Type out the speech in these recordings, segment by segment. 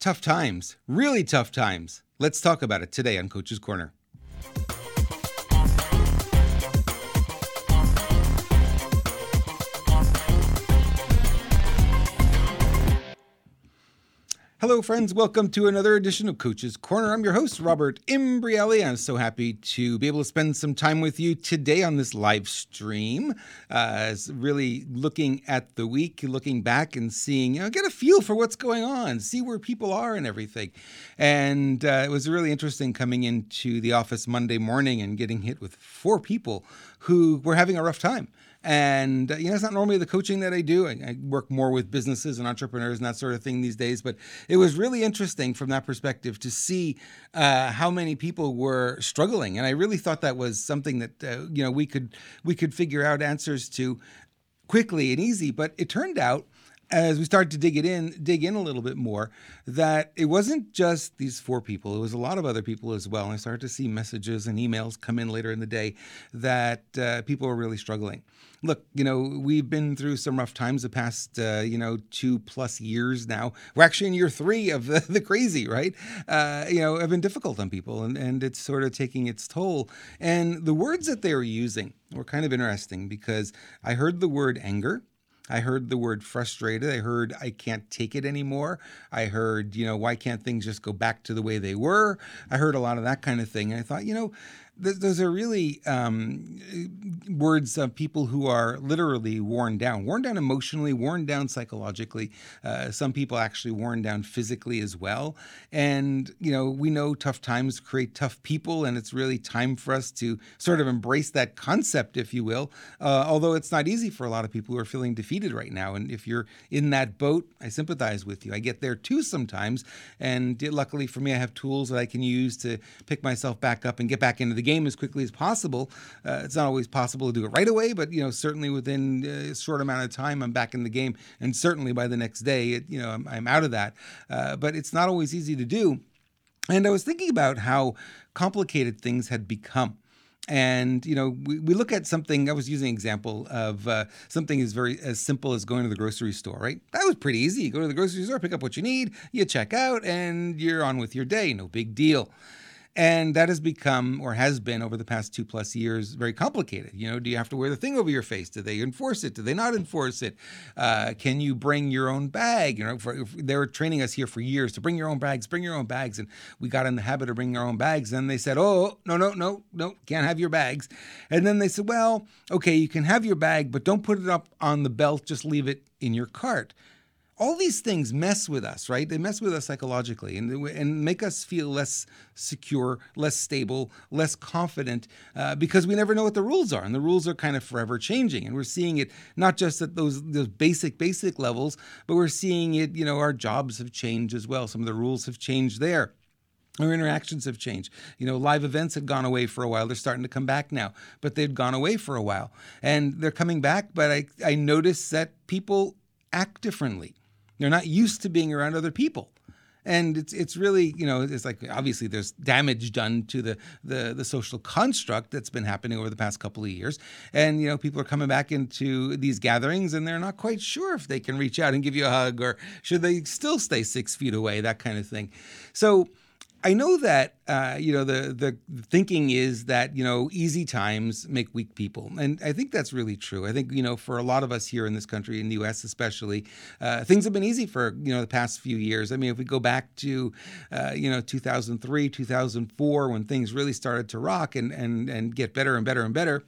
Tough times, really tough times. Let's talk about it today on Coach's Corner. Hello, friends. Welcome to another edition of Coach's Corner. I'm your host, Robert Imbrielli. I'm so happy to be able to spend some time with you today on this live stream. Uh, really looking at the week, looking back and seeing, you know, get a feel for what's going on, see where people are and everything. And uh, it was really interesting coming into the office Monday morning and getting hit with four people who were having a rough time. And, you know, it's not normally the coaching that I do. I, I, work more with businesses and entrepreneurs and that sort of thing these days. But it was really interesting from that perspective to see uh, how many people were struggling. And I really thought that was something that, uh, you know, we could, we could figure out answers to quickly and easy. But it turned out as we started to dig it in, dig in a little bit more, that it wasn't just these four people. It was a lot of other people as well. And I started to see messages and emails come in later in the day that uh, people were really struggling. Look, you know, we've been through some rough times the past, uh, you know, two plus years now. We're actually in year three of the, the crazy, right? Uh, you know, have been difficult on people and, and it's sort of taking its toll. And the words that they were using were kind of interesting because I heard the word anger. I heard the word frustrated. I heard I can't take it anymore. I heard, you know, why can't things just go back to the way they were? I heard a lot of that kind of thing. And I thought, you know, those are really um, words of people who are literally worn down, worn down emotionally, worn down psychologically. Uh, some people actually worn down physically as well. And, you know, we know tough times create tough people, and it's really time for us to sort of embrace that concept, if you will. Uh, although it's not easy for a lot of people who are feeling defeated right now. And if you're in that boat, I sympathize with you. I get there too sometimes. And luckily for me, I have tools that I can use to pick myself back up and get back into the game as quickly as possible. Uh, it's not always possible to do it right away, but you know certainly within a short amount of time, I'm back in the game, and certainly by the next day, it, you know I'm, I'm out of that. Uh, but it's not always easy to do. And I was thinking about how complicated things had become and you know we, we look at something i was using an example of uh, something as very as simple as going to the grocery store right that was pretty easy you go to the grocery store pick up what you need you check out and you're on with your day no big deal and that has become, or has been over the past two plus years, very complicated. You know, do you have to wear the thing over your face? Do they enforce it? Do they not enforce it? Uh, can you bring your own bag? You know, for, they were training us here for years to bring your own bags, bring your own bags. And we got in the habit of bringing our own bags. And they said, oh, no, no, no, no, can't have your bags. And then they said, well, okay, you can have your bag, but don't put it up on the belt, just leave it in your cart all these things mess with us, right? They mess with us psychologically and, and make us feel less secure, less stable, less confident uh, because we never know what the rules are. And the rules are kind of forever changing. And we're seeing it not just at those, those basic, basic levels, but we're seeing it, you know, our jobs have changed as well. Some of the rules have changed there. Our interactions have changed. You know, live events had gone away for a while. They're starting to come back now, but they'd gone away for a while. And they're coming back, but I, I notice that people act differently. They're not used to being around other people. And it's it's really you know it's like obviously there's damage done to the, the the social construct that's been happening over the past couple of years, and you know people are coming back into these gatherings and they're not quite sure if they can reach out and give you a hug or should they still stay six feet away that kind of thing. So I know that uh, you know the the thinking is that you know easy times make weak people, and I think that's really true. I think you know for a lot of us here in this country, in the U.S. especially, uh, things have been easy for you know the past few years. I mean, if we go back to uh, you know 2003, 2004, when things really started to rock and and and get better and better and better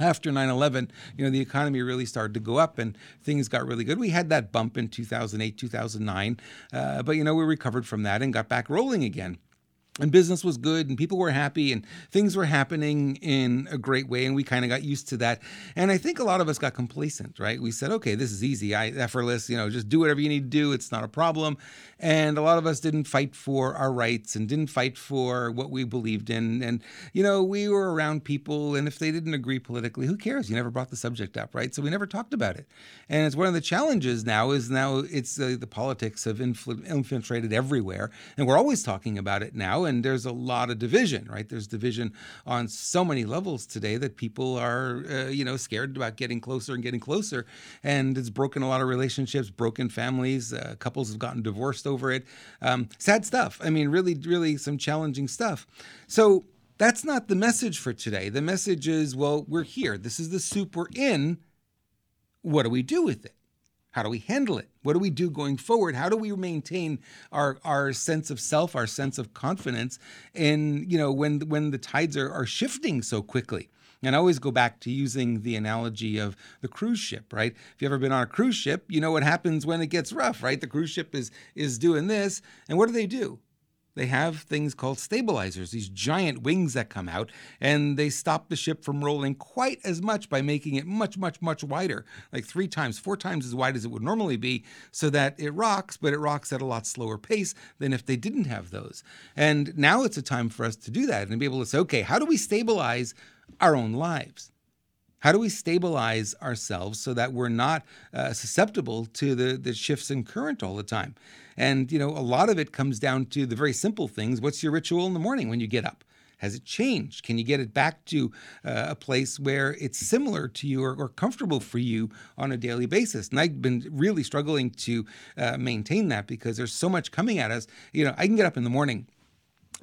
after 9-11 you know the economy really started to go up and things got really good. We had that bump in 2008 2009 uh, but you know we recovered from that and got back rolling again and business was good and people were happy and things were happening in a great way and we kind of got used to that. And i think a lot of us got complacent right? We said okay this is easy. I, effortless you know just do whatever you need to do. It's not a problem. And a lot of us didn't fight for our rights and didn't fight for what we believed in. And you know we were around people and if they didn't agree politically who cares? You never brought the subject up right? So we never talked about it. And it's one of the challenges now is now it's uh, the politics have infiltrated everywhere and we're always talking about it now and there's a lot of division, right? There's division on so many levels today that people are, uh, you know, scared about getting closer and getting closer, and it's broken a lot of relationships, broken families. Uh, couples have gotten divorced over it. Um, sad stuff. I mean, really, really some challenging stuff. So that's not the message for today. The message is, well, we're here. This is the soup we're in. What do we do with it? How do we handle it? What do we do going forward? How do we maintain our our sense of self, our sense of confidence, and you know when when the tides are, are shifting so quickly? And I always go back to using the analogy of the cruise ship, right? If you've ever been on a cruise ship, you know what happens when it gets rough, right? The cruise ship is is doing this, and what do they do? They have things called stabilizers, these giant wings that come out, and they stop the ship from rolling quite as much by making it much, much, much wider, like three times, four times as wide as it would normally be, so that it rocks, but it rocks at a lot slower pace than if they didn't have those. And now it's a time for us to do that and be able to say, okay, how do we stabilize our own lives? How do we stabilize ourselves so that we're not uh, susceptible to the, the shifts in current all the time? And, you know, a lot of it comes down to the very simple things. What's your ritual in the morning when you get up? Has it changed? Can you get it back to uh, a place where it's similar to you or, or, comfortable for you on a daily basis? And I've been really struggling to uh, maintain that because there's so much coming at us. You know, I can get up in the morning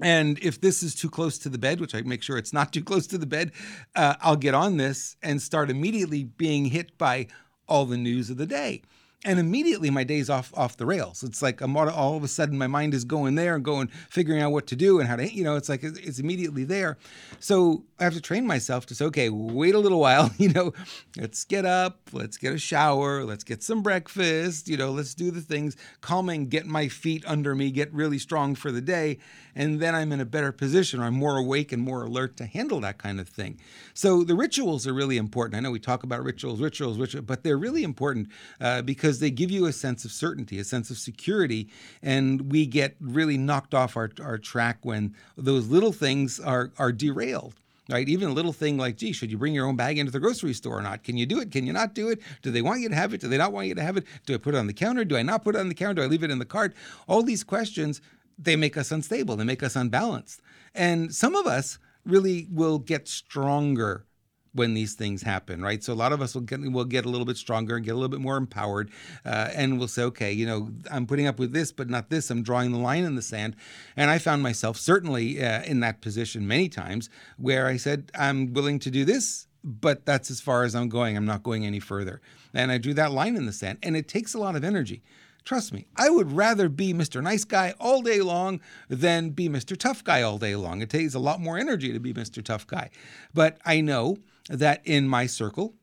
and if this is too close to the bed, which I make sure it's not too close to the bed, uh, I'll get on this and start immediately being hit by all the news of the day and immediately my day's off off the rails. It's like I'm all, of a sudden my mind is going there and going figuring out what to do and how to you know it's like it's, it's immediately there. So I have to train myself to say okay, wait a little while. You know, let's get up, let's get a shower, let's get some breakfast. You know, let's do the things calming, get my feet under me, get really strong for the day, and then I'm in a better position. Or I'm more awake and more alert to handle that kind of thing. So the rituals are really important. I know we talk about rituals, rituals, rituals, but they're really important uh, because because they give you a sense of certainty, a sense of security, and we get really knocked off our, our track when those little things are are derailed right? Even a little thing like, gee, should you bring your own bag into the grocery store or not? Can you do it? Can you not do it? Do they want you to have it? Do they not want you to have it? Do I put it on the counter? Do I not put it on the counter? Do I leave it in the cart? All these questions, they make us unstable. They make us unbalanced. And some of us really will get stronger when these things happen, right? So a lot of us will get will get a little bit stronger and get a little bit more empowered, uh, and we'll say, okay, you know, I'm putting up with this, but not this. I'm drawing the line in the sand, and I found myself certainly uh, in that position many times where I said, I'm willing to do this, but that's as far as I'm going. I'm not going any further, and I drew that line in the sand, and it takes a lot of energy. Trust me, I would rather be Mr. Nice Guy all day long than be Mr. Tough Guy all day long. It takes a lot more energy to be Mr. Tough Guy. But I know that in my circle,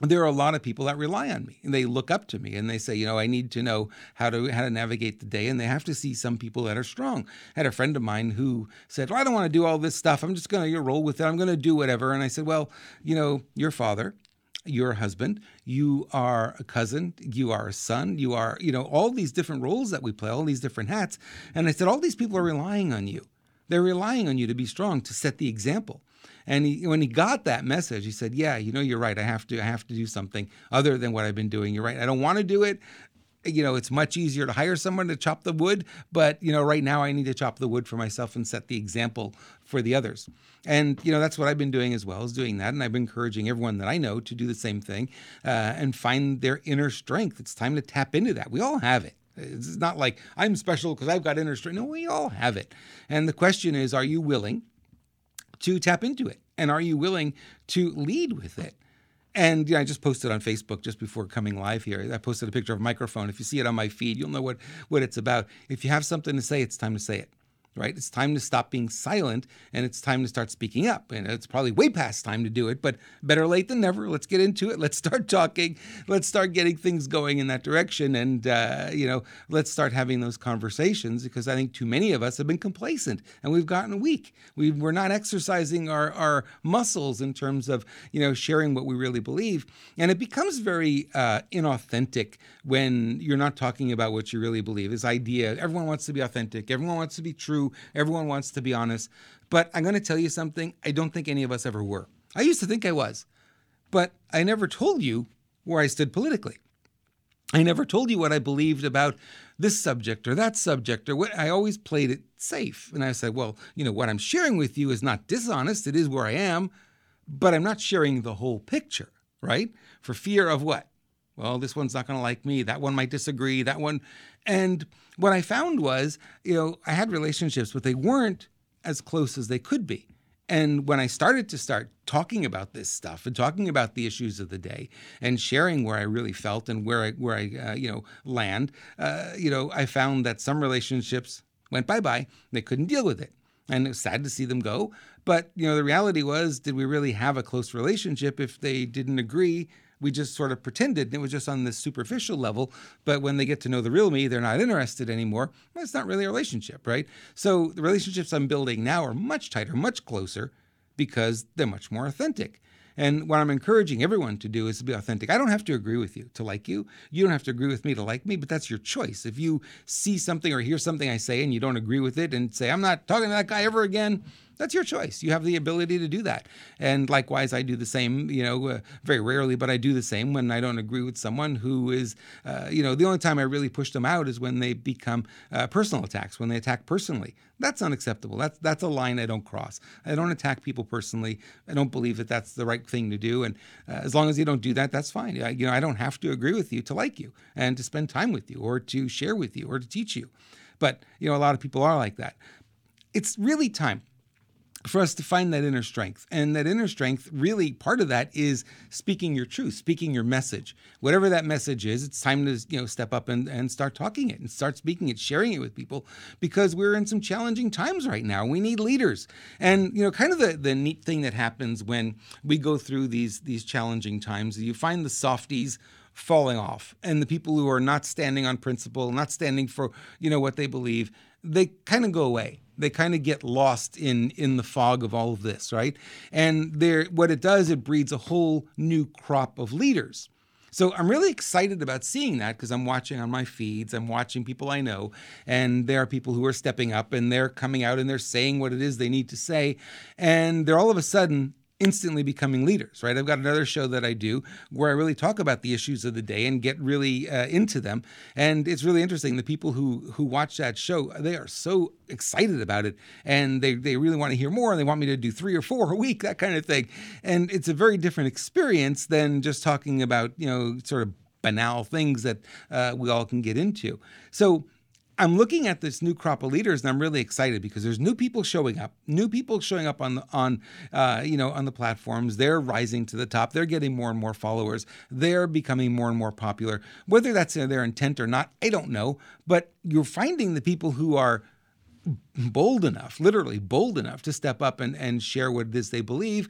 there are a lot of people that rely on me and they look up to me and they say, you know, I need to know how to how to navigate the day and they have to see some people that are strong. I had a friend of mine who said, well, I don't want to do all this stuff. I'm just going to roll with it. I'm going to do whatever. And I said, well, you know, your father, your husband, you are a cousin, you are a son, you are, you know, all these different roles that we play, all these different hats. And I said, all these people are relying on you. They're relying on you to be strong, to set the example. And he, when he got that message, he said, "Yeah, you know, you're right. I have to, I have to do something other than what I've been doing. You're right. I don't want to do it. You know, it's much easier to hire someone to chop the wood, but you know, right now I need to chop the wood for myself and set the example for the others. And you know, that's what I've been doing as well as doing that. And I've been encouraging everyone that I know to do the same thing uh, and find their inner strength. It's time to tap into that. We all have it. It's not like I'm special because I've got inner strength. No, we all have it. And the question is, are you willing to tap into it? And are you willing to lead with it? And I just posted on Facebook just before coming live here. I posted a picture of a microphone. If you see it on my feed, you'll know what, what it's about. If you have something to say, it's time to say it right? It's time to stop being silent and it's time to start speaking up. And it's probably way past time to do it, but better late than never. Let's get into it. Let's start talking. Let's start getting things going in that direction. And, uh, you know, let's start having those conversations because I think too many of us have been complacent and we've gotten weak. We, we're not exercising our, our muscles in terms of, you know, sharing what we really believe. And it becomes very uh, inauthentic when you're not talking about what you really believe. This idea, everyone wants to be authentic, everyone wants to be Everyone wants to be honest. But I'm going to tell you something I don't think any of us ever were. I used to think I was, but I never told you where I stood politically. I never told you what I believed about this subject or that subject or what I always played it safe. And I said, well, you know, what I'm sharing with you is not dishonest. It is where I am, but I'm not sharing the whole picture, right? For fear of what? Well, this one's not going to like me. That one might disagree. That one. And what I found was, you know, I had relationships, but they weren't as close as they could be. And when I started to start talking about this stuff and talking about the issues of the day and sharing where I really felt and where I where I uh, you know land, uh, you know, I found that some relationships went bye bye. They couldn't deal with it, and it was sad to see them go. But you know, the reality was, did we really have a close relationship if they didn't agree we just sort of pretended it was just on this superficial level. But when they get to know the real me, they're not interested anymore. That's not really a relationship, right? So the relationships I'm building now are much tighter, much closer because they're much more authentic. And what I'm encouraging everyone to do is to be authentic. I don't have to agree with you to like you. You don't have to agree with me to like me, but that's your choice. If you see something or hear something I say and you don't agree with it and say, I'm not talking to that guy ever again, that's your choice. You have the ability to do that. And likewise, I do the same, you know, uh, very rarely, but I do the same when I don't agree with someone who is, uh, you know, the only time I really push them out is when they become uh, personal attacks, when they attack personally. That's unacceptable. That's that's a line I don't cross. I don't attack people personally. I don't believe that that's the right thing to do. And uh, as long as you don't do that, that's fine. I, you know, I don't have to agree with you to like you and to spend time with you or to share with you or to teach you. But you know, a lot of people are like that. It's really time for us to find that inner strength. And that inner strength, really, part of that is speaking your truth, speaking your message. Whatever that message is, it's time to you know step up and, and start talking it and start speaking it, sharing it with people, because we're in some challenging times right now. We need leaders. And you know, kind of the, the neat thing that happens when we go through these these challenging times, you find the softies falling off and the people who are not standing on principle, not standing for, you know, what they believe, they kind of go away they kind of get lost in in the fog of all of this, right? And there, what it does, it breeds a whole new crop of leaders. So I'm really excited about seeing that because I'm watching on my feeds, I'm watching people I know, and there are people who are stepping up and they're coming out and they're saying what it is they need to say, and they're all of a sudden instantly becoming leaders, right? I've got another show that I do where I really talk about the issues of the day and get really uh, into them, and it's really interesting. The people who who watch that show, they are so excited about it, and they they really want to hear more, and they want me to do three or four a week, that kind of thing. And it's a very different experience than just talking about you know sort of banal things that uh, we all can get into. So I'm looking at this new crop of leaders, and I'm really excited because there's new people showing up, new people showing up on the, on uh, you know on the platforms. They're rising to the top. They're getting more and more followers. They're becoming more and more popular. Whether that's their intent or not, I don't know. But you're finding the people who are bold enough, literally bold enough, to step up and and share what it is they believe,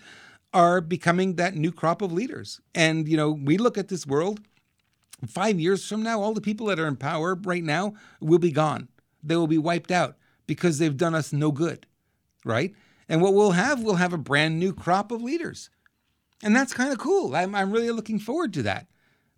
are becoming that new crop of leaders. And you know, we look at this world Five years from now, all the people that are in power right now will be gone. They will be wiped out because they've done us no good, right? And what we'll have, we'll have a brand new crop of leaders. And that's kind of cool. I'm, I'm really looking forward to that.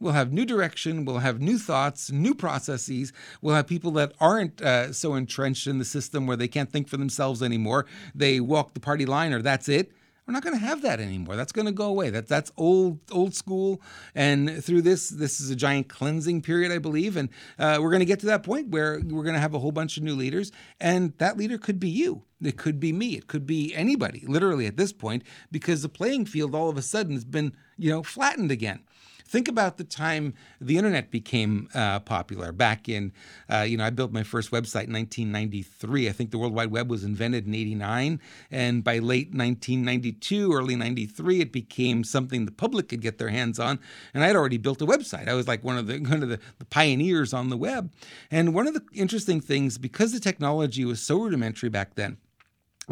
We'll have new direction. We'll have new thoughts, new processes. We'll have people that aren't uh, so entrenched in the system where they can't think for themselves anymore. They walk the party line or that's it. We're not going to have that anymore. That's going to go away. That that's old old school. And through this, this is a giant cleansing period, I believe. And uh, we're going to get to that point where we're going to have a whole bunch of new leaders, and that leader could be you. It could be me. It could be anybody, literally at this point, because the playing field all of a sudden has been, you know, flattened again. Think about the time the internet became uh, popular. Back in, uh, you know, I built my first website in 1993. I think the World Wide Web was invented in 89. And by late 1992, early 93, it became something the public could get their hands on. And I had already built a website. I was like one of the, one of the, the pioneers on the web. And one of the interesting things, because the technology was so rudimentary back then,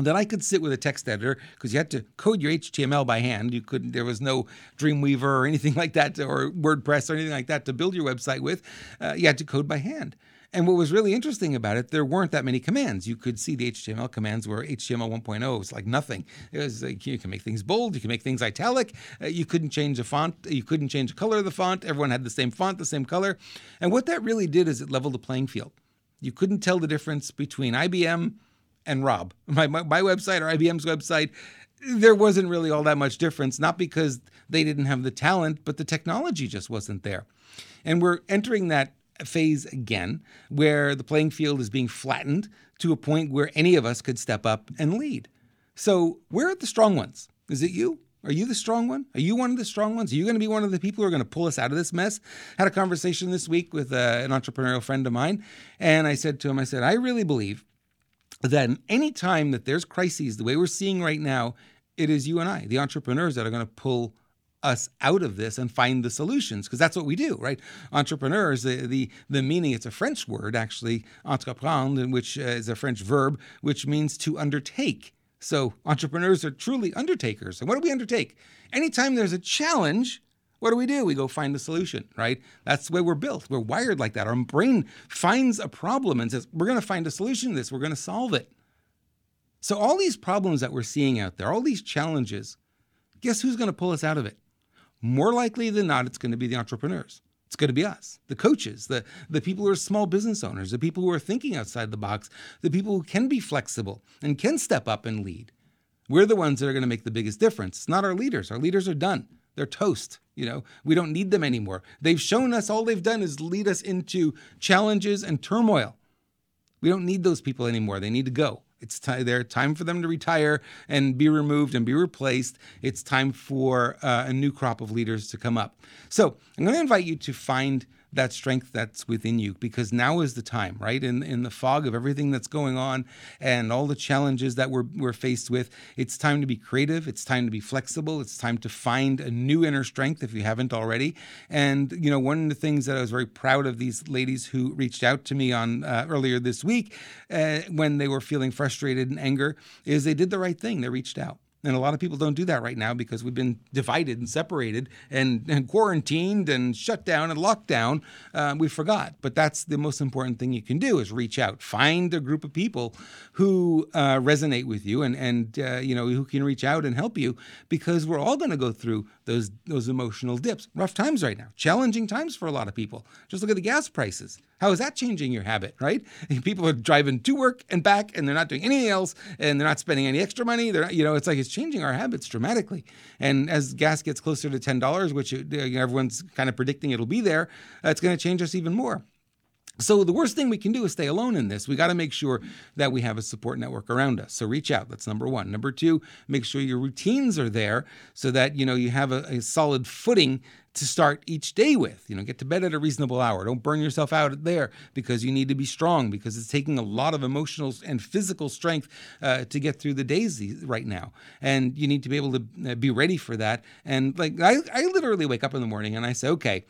that I could sit with a text editor because you had to code your HTML by hand. You couldn't. There was no Dreamweaver or anything like that, or WordPress or anything like that to build your website with. Uh, you had to code by hand. And what was really interesting about it, there weren't that many commands. You could see the HTML commands were HTML 1.0 was like nothing. It was like you can make things bold, you can make things italic. Uh, you couldn't change the font, you couldn't change the color of the font. Everyone had the same font, the same color. And what that really did is it leveled the playing field. You couldn't tell the difference between IBM and Rob. My, my, my website or IBM's website, there wasn't really all that much difference, not because they didn't have the talent, but the technology just wasn't there. And we're entering that phase again where the playing field is being flattened to a point where any of us could step up and lead. So, where are the strong ones? Is it you? Are you the strong one? Are you one of the strong ones? Are you going to be one of the people who are going to pull us out of this mess? Had a conversation this week with uh, an entrepreneurial friend of mine, and I said to him, I said, I really believe that any time that there's crises, the way we're seeing right now, it is you and I, the entrepreneurs, that are going to pull us out of this and find the solutions because that's what we do right? Entrepreneurs the, the the meaning it's a french word actually entreprendre which uh, is a french verb which means to undertake. So entrepreneurs are truly undertakers and what do we undertake? Anytime there's a challenge what do we do? We go find a solution, right? That's the way we're built. We're wired like that. Our brain finds a problem and says, we're going to find a solution to this. We're going to solve it. So, all these problems that we're seeing out there, all these challenges, guess who's going to pull us out of it? more likely than not, it's going to be the entrepreneurs. It's going to be us, the coaches, the, the people who are small business owners, the people who are thinking outside the box, the people who can be flexible and can step up and lead. We're the ones that are going to make the biggest difference. It's not our leaders. Our leaders are done. They're toast. You know, we don't need them anymore. They've shown us all they've done is lead us into challenges and turmoil. We don't need those people anymore. They need to go. It's t- there time for them to retire and be removed and be replaced. It's time for uh, a new crop of leaders to come up. So I'm going to invite you to find that strength that's within you because now is the time, right? In in the fog of everything that's going on and all the challenges that we're we're faced with, it's time to be creative, it's time to be flexible, it's time to find a new inner strength if you haven't already. And you know, one of the things that I was very proud of these ladies who reached out to me on uh, earlier this week uh, when they were feeling frustrated and anger is they did the right thing. They reached out. And a lot of people don't do that right now because we've been divided and separated and, and quarantined and shut down and locked down. Uh, we forgot. But that's the most important thing you can do is reach out. Find a group of people who uh, resonate with you and, and uh, you know, who can reach out and help you because we're all going to go through those, those emotional dips. Rough times right now. Challenging times for a lot of people. Just look at the gas prices. How is that changing your habit, right? People are driving to work and back and they're not doing anything else and they're not spending any extra money. They're not, you know, it's like it's changing our habits dramatically. And as gas gets closer to $10, which uh, everyone's kind of predicting it'll be there, it's going to change us even more. So the worst thing we can do is stay alone in this. We got to make sure that we have a support network around us. So reach out. That's number one. Number two, make sure your routines are there so that you know you have a, a solid footing to start each day with. You know, get to bed at a reasonable hour. Don't burn yourself out there because you need to be strong because it's taking a lot of emotional and physical strength uh, to get through the days right now. And you need to be able to uh, be ready for that. And like I, I literally wake up in the morning and I say, okay,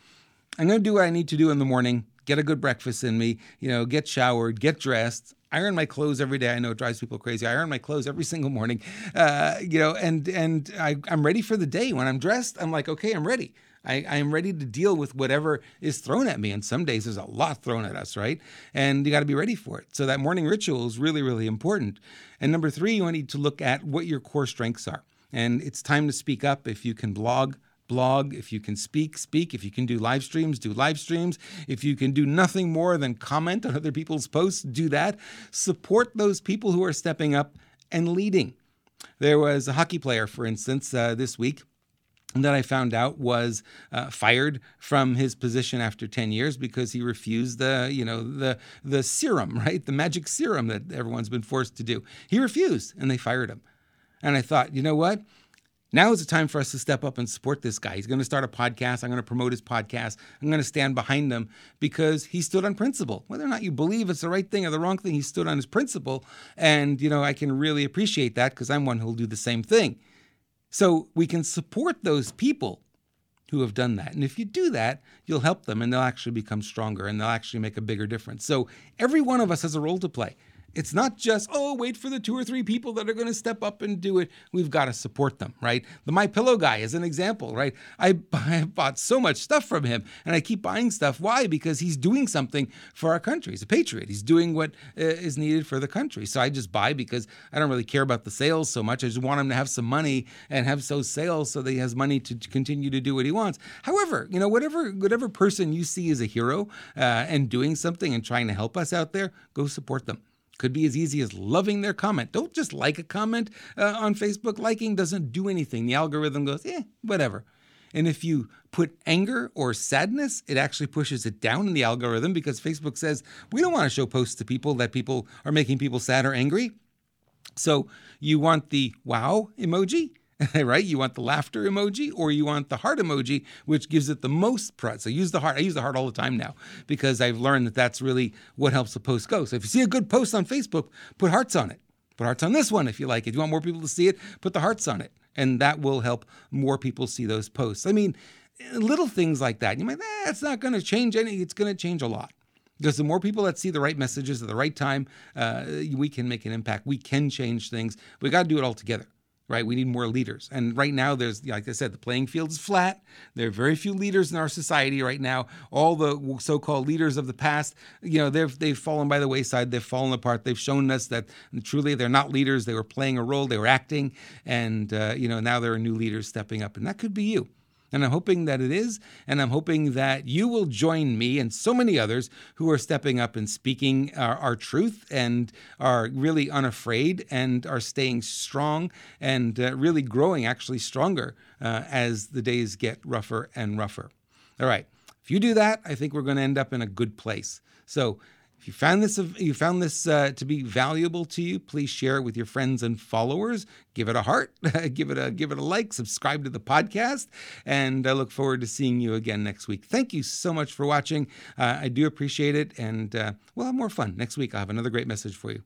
I'm going to do what I need to do in the morning get a good breakfast in me, you know, get showered, get dressed, iron my clothes every day. I know it drives people crazy. I iron my clothes every single morning, uh, you know, and and I, I'm ready for the day. When I'm dressed, I'm like, okay, I'm ready. I, I am ready to deal with whatever is thrown at me. And some days there's a lot thrown at us, right? And you got to be ready for it. So that morning ritual is really, really important. And number three, you need to look at what your core strengths are. And it's time to speak up. If you can blog, blog. If you can speak, speak. If you can do live streams, do live streams. If you can do nothing more than comment on other people's posts, do that. Support those people who are stepping up and leading. There was a hockey player, for instance, uh, this week that I found out was uh, fired from his position after 10 years because he refused the, you know, the the serum, right? The magic serum that everyone's been forced to do. He refused and they fired him. And I thought, you know what? Now is the time for us to step up and support this guy. He's going to start a podcast. I'm going to promote his podcast. I'm going to stand behind him because he stood on principle. Whether or not you believe it's the right thing or the wrong thing, he stood on his principle. And, you know, I can really appreciate that because I'm one who'll do the same thing. So we can support those people who have done that. And if you do that, you'll help them and they'll actually become stronger and they'll actually make a bigger difference. So every one of us has a role to play. It's not just, oh, wait for the two or three people that are going to step up and do it. We've got to support them, right? The My Pillow guy is an example, right? I, I bought so much stuff from him and I keep buying stuff. Why? Because he's doing something for our country. He's a patriot. He's doing what uh, is needed for the country. So I just buy because I don't really care about the sales so much. I just want him to have some money and have those sales so that he has money to, continue to do what he wants. However, you know, whatever whatever person you see as a hero uh, and doing something and trying to help us out there, go support them. Could be as easy as loving their comment. Don't just like a comment uh, on Facebook. Liking doesn't do anything. The algorithm goes, eh, whatever. And if you put anger or sadness, it actually pushes it down in the algorithm because Facebook says we don't want to show posts to people that people are making people sad or angry. So you want the wow emoji, right? You want the laughter emoji or you want the heart emoji, which gives it the most press. So use the heart. I use the heart all the time now because I've learned that that's really what helps the post go. So if you see a good post on Facebook, put hearts on it. Put hearts on this one if you like. It. If you want more people to see it, put the hearts on it. And that will help more people see those posts. I mean, little things like that. You might, eh, it's not going to change any, it's going to change a lot. Because the more people that see the right messages at the right time, uh, we can make an impact. We can change things. We got to do it all together right? We need more leaders. And right now, there's, like I said, the playing field is flat. There are very few leaders in our society right now. All the so called leaders of the past, you know, they've, they've fallen by the wayside. They've fallen apart. They've shown us that truly they're not leaders. They were playing a role, they were acting. And, uh, you know, now there are new leaders stepping up. And that could be you. And I'm hoping that it is. And I'm hoping that you will join me and so many others who are stepping up and speaking our, our, truth and are really unafraid and are staying strong and uh, really growing actually stronger uh, as the days get rougher and rougher. All right. If you do that, I think we're going to end up in a good place. So if you found this you found this uh, to be valuable to you, please share it with your friends and followers. Give it a heart, give it a give it a like, subscribe to the podcast, and I look forward to seeing you again next week. Thank you so much for watching. Uh, I do appreciate it, and uh, we'll have more fun next week. I'll have another great message for you.